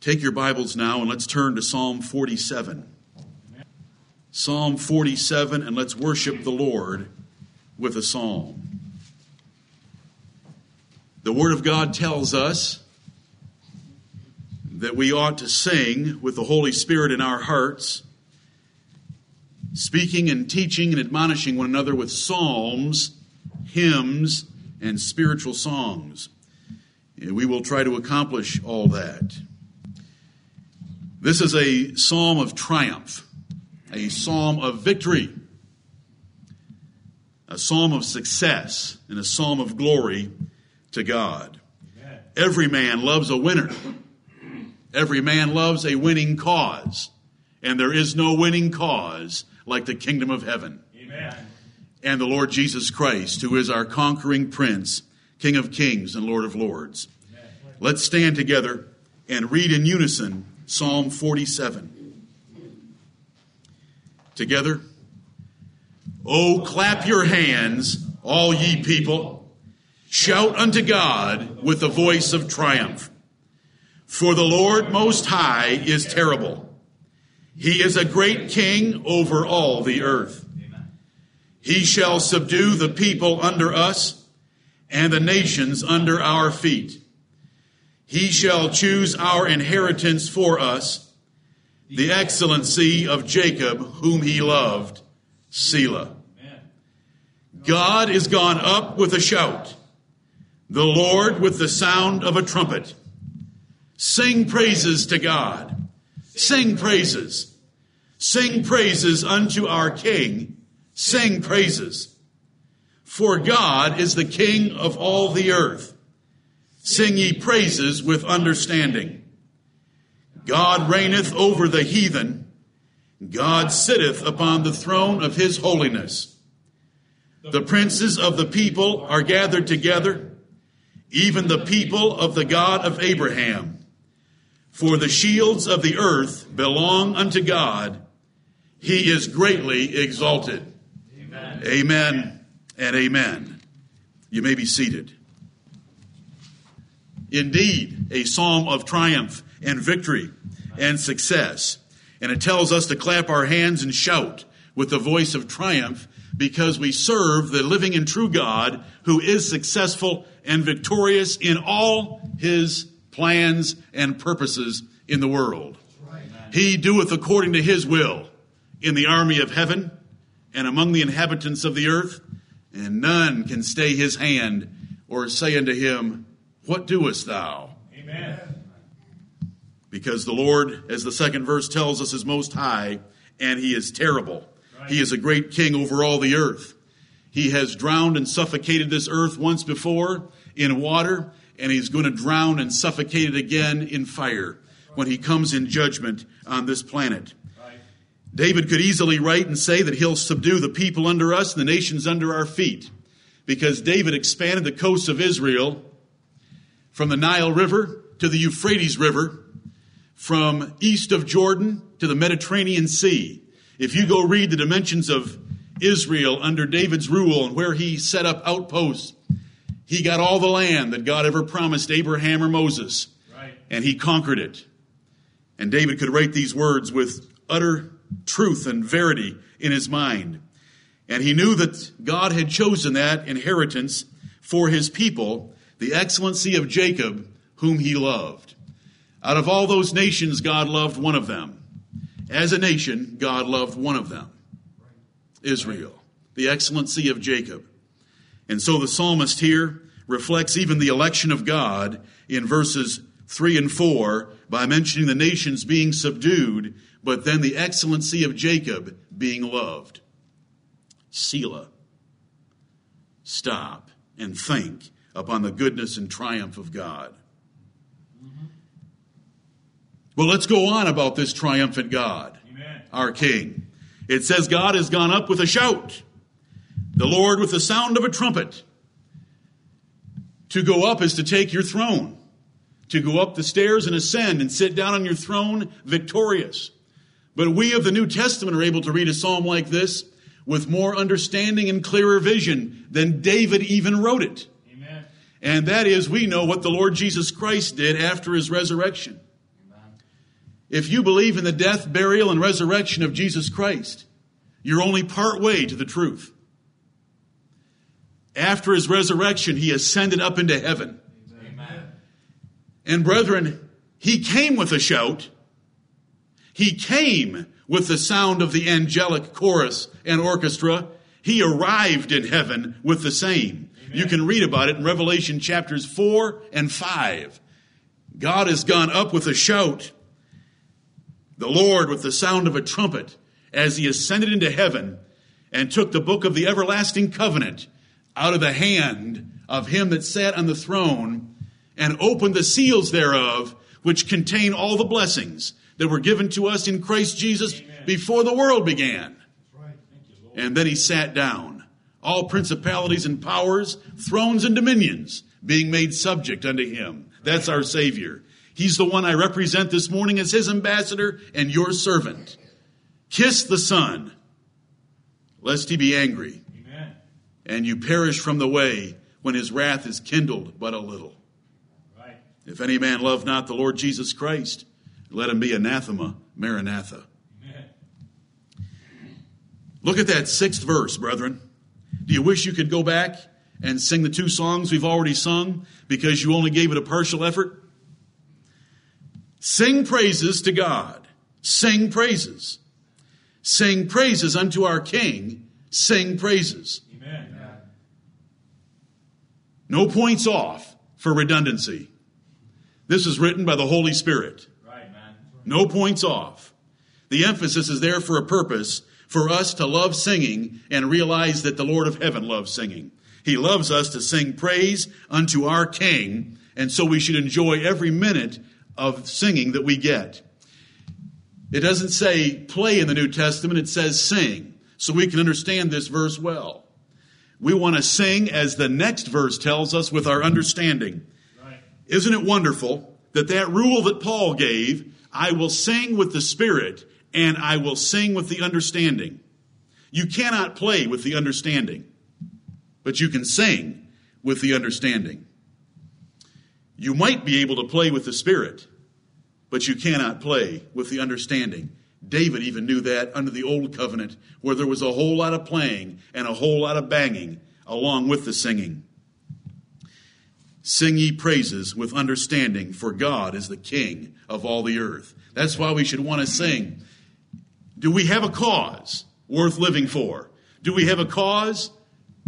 Take your Bibles now and let's turn to Psalm 47. Psalm 47, and let's worship the Lord with a psalm. The Word of God tells us that we ought to sing with the Holy Spirit in our hearts, speaking and teaching and admonishing one another with psalms, hymns, and spiritual songs. And we will try to accomplish all that. This is a psalm of triumph, a psalm of victory, a psalm of success, and a psalm of glory to God. Amen. Every man loves a winner. Every man loves a winning cause. And there is no winning cause like the kingdom of heaven. Amen. And the Lord Jesus Christ, who is our conquering prince, King of kings and Lord of lords. Amen. Let's stand together and read in unison Psalm 47. Together. Oh, clap your hands, all ye people. Shout unto God with the voice of triumph. For the Lord Most High is terrible. He is a great king over all the earth. He shall subdue the people under us and the nations under our feet. He shall choose our inheritance for us, the excellency of Jacob, whom he loved. Selah. God is gone up with a shout, the Lord with the sound of a trumpet. Sing praises to God. Sing praises. Sing praises unto our King. Sing praises. For God is the King of all the earth. Sing ye praises with understanding. God reigneth over the heathen. God sitteth upon the throne of his holiness. The princes of the people are gathered together, even the people of the God of Abraham. For the shields of the earth belong unto God. He is greatly exalted. Amen, amen and amen. You may be seated. Indeed, a psalm of triumph and victory and success. And it tells us to clap our hands and shout with the voice of triumph because we serve the living and true God who is successful and victorious in all his plans and purposes in the world. He doeth according to his will in the army of heaven and among the inhabitants of the earth, and none can stay his hand or say unto him, what doest thou? Amen. Because the Lord, as the second verse tells us, is most high and he is terrible. Right. He is a great king over all the earth. He has drowned and suffocated this earth once before in water, and he's going to drown and suffocate it again in fire when he comes in judgment on this planet. Right. David could easily write and say that he'll subdue the people under us and the nations under our feet, because David expanded the coasts of Israel from the Nile River to the Euphrates River, from east of Jordan to the Mediterranean Sea. If you go read the dimensions of Israel under David's rule and where he set up outposts, he got all the land that God ever promised Abraham or Moses. Right. And he conquered it. And David could write these words with utter truth and verity in his mind. And he knew that God had chosen that inheritance for his people the excellency of Jacob, whom he loved. Out of all those nations, God loved one of them. As a nation, God loved one of them Israel, the excellency of Jacob. And so the psalmist here reflects even the election of God in verses 3 and 4 by mentioning the nations being subdued, but then the excellency of Jacob being loved. Selah. Stop and think upon the goodness and triumph of God. Well, let's go on about this triumphant God, Amen. our King. It says, God has gone up with a shout, the Lord with the sound of a trumpet. To go up is to take your throne, to go up the stairs and ascend and sit down on your throne victorious. But we of the New Testament are able to read a psalm like this with more understanding and clearer vision than David even wrote it. And that is, we know what the Lord Jesus Christ did after his resurrection. If you believe in the death, burial, and resurrection of Jesus Christ, you're only part way to the truth. After his resurrection, he ascended up into heaven. Amen. And brethren, he came with a shout. He came with the sound of the angelic chorus and orchestra. He arrived in heaven with the same. You can read about it in Revelation chapters 4 and 5. God has gone up with a shout. The Lord with the sound of a trumpet as he ascended into heaven and took the book of the everlasting covenant out of the hand of him that sat on the throne and opened the seals thereof, which contain all the blessings that were given to us in Christ Jesus Amen. before the world began. Right. You, and then he sat down, all principalities and powers, thrones and dominions being made subject unto him. That's our Savior. He's the one I represent this morning as his ambassador and your servant. Kiss the Son, lest he be angry and you perish from the way when his wrath is kindled but a little. Right. If any man love not the Lord Jesus Christ, let him be anathema, maranatha. Amen. Look at that sixth verse, brethren. Do you wish you could go back and sing the two songs we've already sung because you only gave it a partial effort? Sing praises to God. Sing praises. Sing praises unto our King. Sing praises. Amen. No points off for redundancy. This is written by the Holy Spirit. Right, man. No points off. The emphasis is there for a purpose for us to love singing and realize that the Lord of heaven loves singing. He loves us to sing praise unto our King, and so we should enjoy every minute of singing that we get. It doesn't say play in the New Testament, it says sing, so we can understand this verse well. We want to sing as the next verse tells us with our understanding. Right. Isn't it wonderful that that rule that Paul gave, I will sing with the Spirit and I will sing with the understanding. You cannot play with the understanding, but you can sing with the understanding. You might be able to play with the Spirit, but you cannot play with the understanding. David even knew that under the old covenant, where there was a whole lot of playing and a whole lot of banging along with the singing. Sing ye praises with understanding, for God is the King of all the earth. That's why we should want to sing. Do we have a cause worth living for? Do we have a cause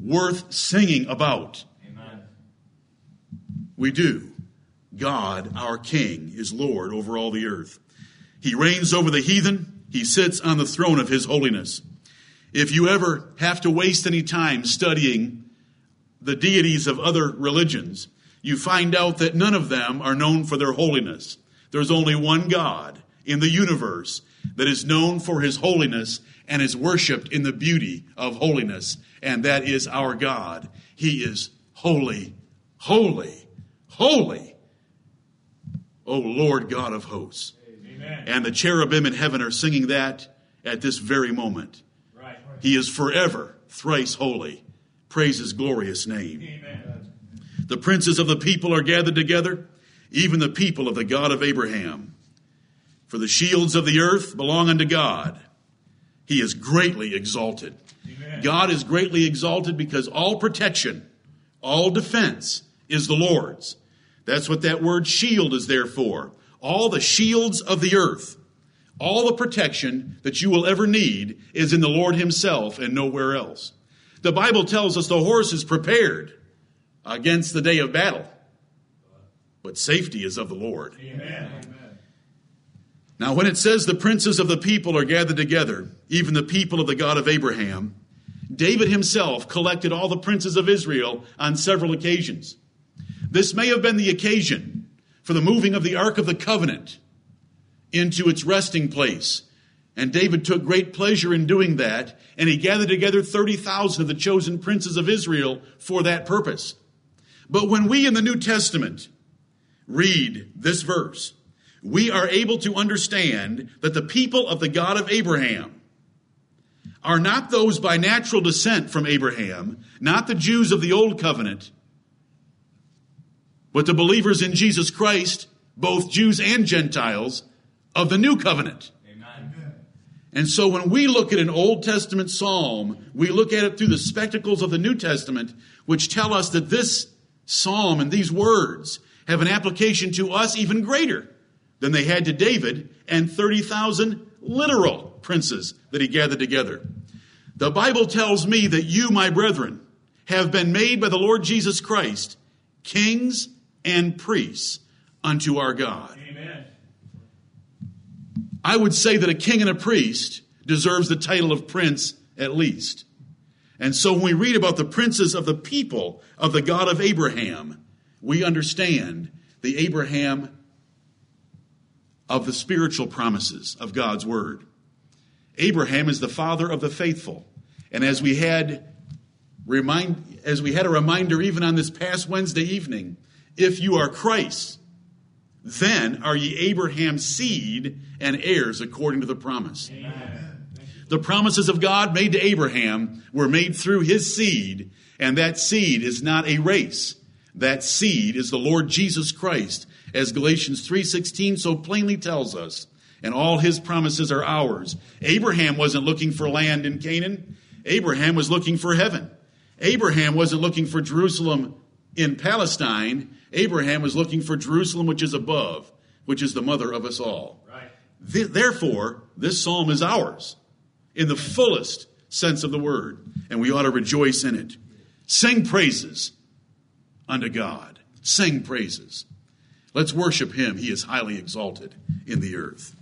worth singing about? Amen. We do. God, our King, is Lord over all the earth. He reigns over the heathen. He sits on the throne of his holiness. If you ever have to waste any time studying the deities of other religions, you find out that none of them are known for their holiness. There's only one God in the universe that is known for his holiness and is worshiped in the beauty of holiness, and that is our God. He is holy, holy, holy. O Lord God of hosts. And the cherubim in heaven are singing that at this very moment. Right. He is forever thrice holy. Praise his glorious name. Amen. The princes of the people are gathered together, even the people of the God of Abraham. For the shields of the earth belong unto God. He is greatly exalted. Amen. God is greatly exalted because all protection, all defense is the Lord's. That's what that word shield is there for all the shields of the earth, all the protection that you will ever need is in the Lord Himself and nowhere else. The Bible tells us the horse is prepared against the day of battle, but safety is of the Lord. Amen. Now, when it says the princes of the people are gathered together, even the people of the God of Abraham, David himself collected all the princes of Israel on several occasions. This may have been the occasion for the moving of the Ark of the Covenant into its resting place. And David took great pleasure in doing that, and he gathered together 30,000 of the chosen princes of Israel for that purpose. But when we in the New Testament read this verse, we are able to understand that the people of the God of Abraham are not those by natural descent from Abraham, not the Jews of the Old Covenant, but the believers in Jesus Christ, both Jews and Gentiles, of the new covenant. Amen. And so when we look at an Old Testament psalm, we look at it through the spectacles of the New Testament, which tell us that this psalm and these words have an application to us even greater than they had to David and 30,000 literal princes that he gathered together. The Bible tells me that you, my brethren, have been made by the Lord Jesus Christ kings and priests unto our God. Amen. I would say that a king and a priest deserves the title of prince at least. And so when we read about the princes of the people of the God of Abraham, we understand the Abraham of the spiritual promises of God's word. Abraham is the father of the faithful. And as we had remind as we had a reminder even on this past Wednesday evening, if you are Christ, then are ye Abraham's seed and heirs according to the promise. Amen. The promises of God made to Abraham were made through his seed, and that seed is not a race. That seed is the Lord Jesus Christ, as Galatians 3:16 so plainly tells us. And all his promises are ours. Abraham wasn't looking for land in Canaan. Abraham was looking for heaven. Abraham wasn't looking for Jerusalem in Palestine. Abraham was looking for Jerusalem which is above, which is the mother of us all. Right. therefore, this psalm is ours in the fullest sense of the word, and we ought to rejoice in it. Sing praises unto God. Sing praises. Let's worship him. He is highly exalted in the earth.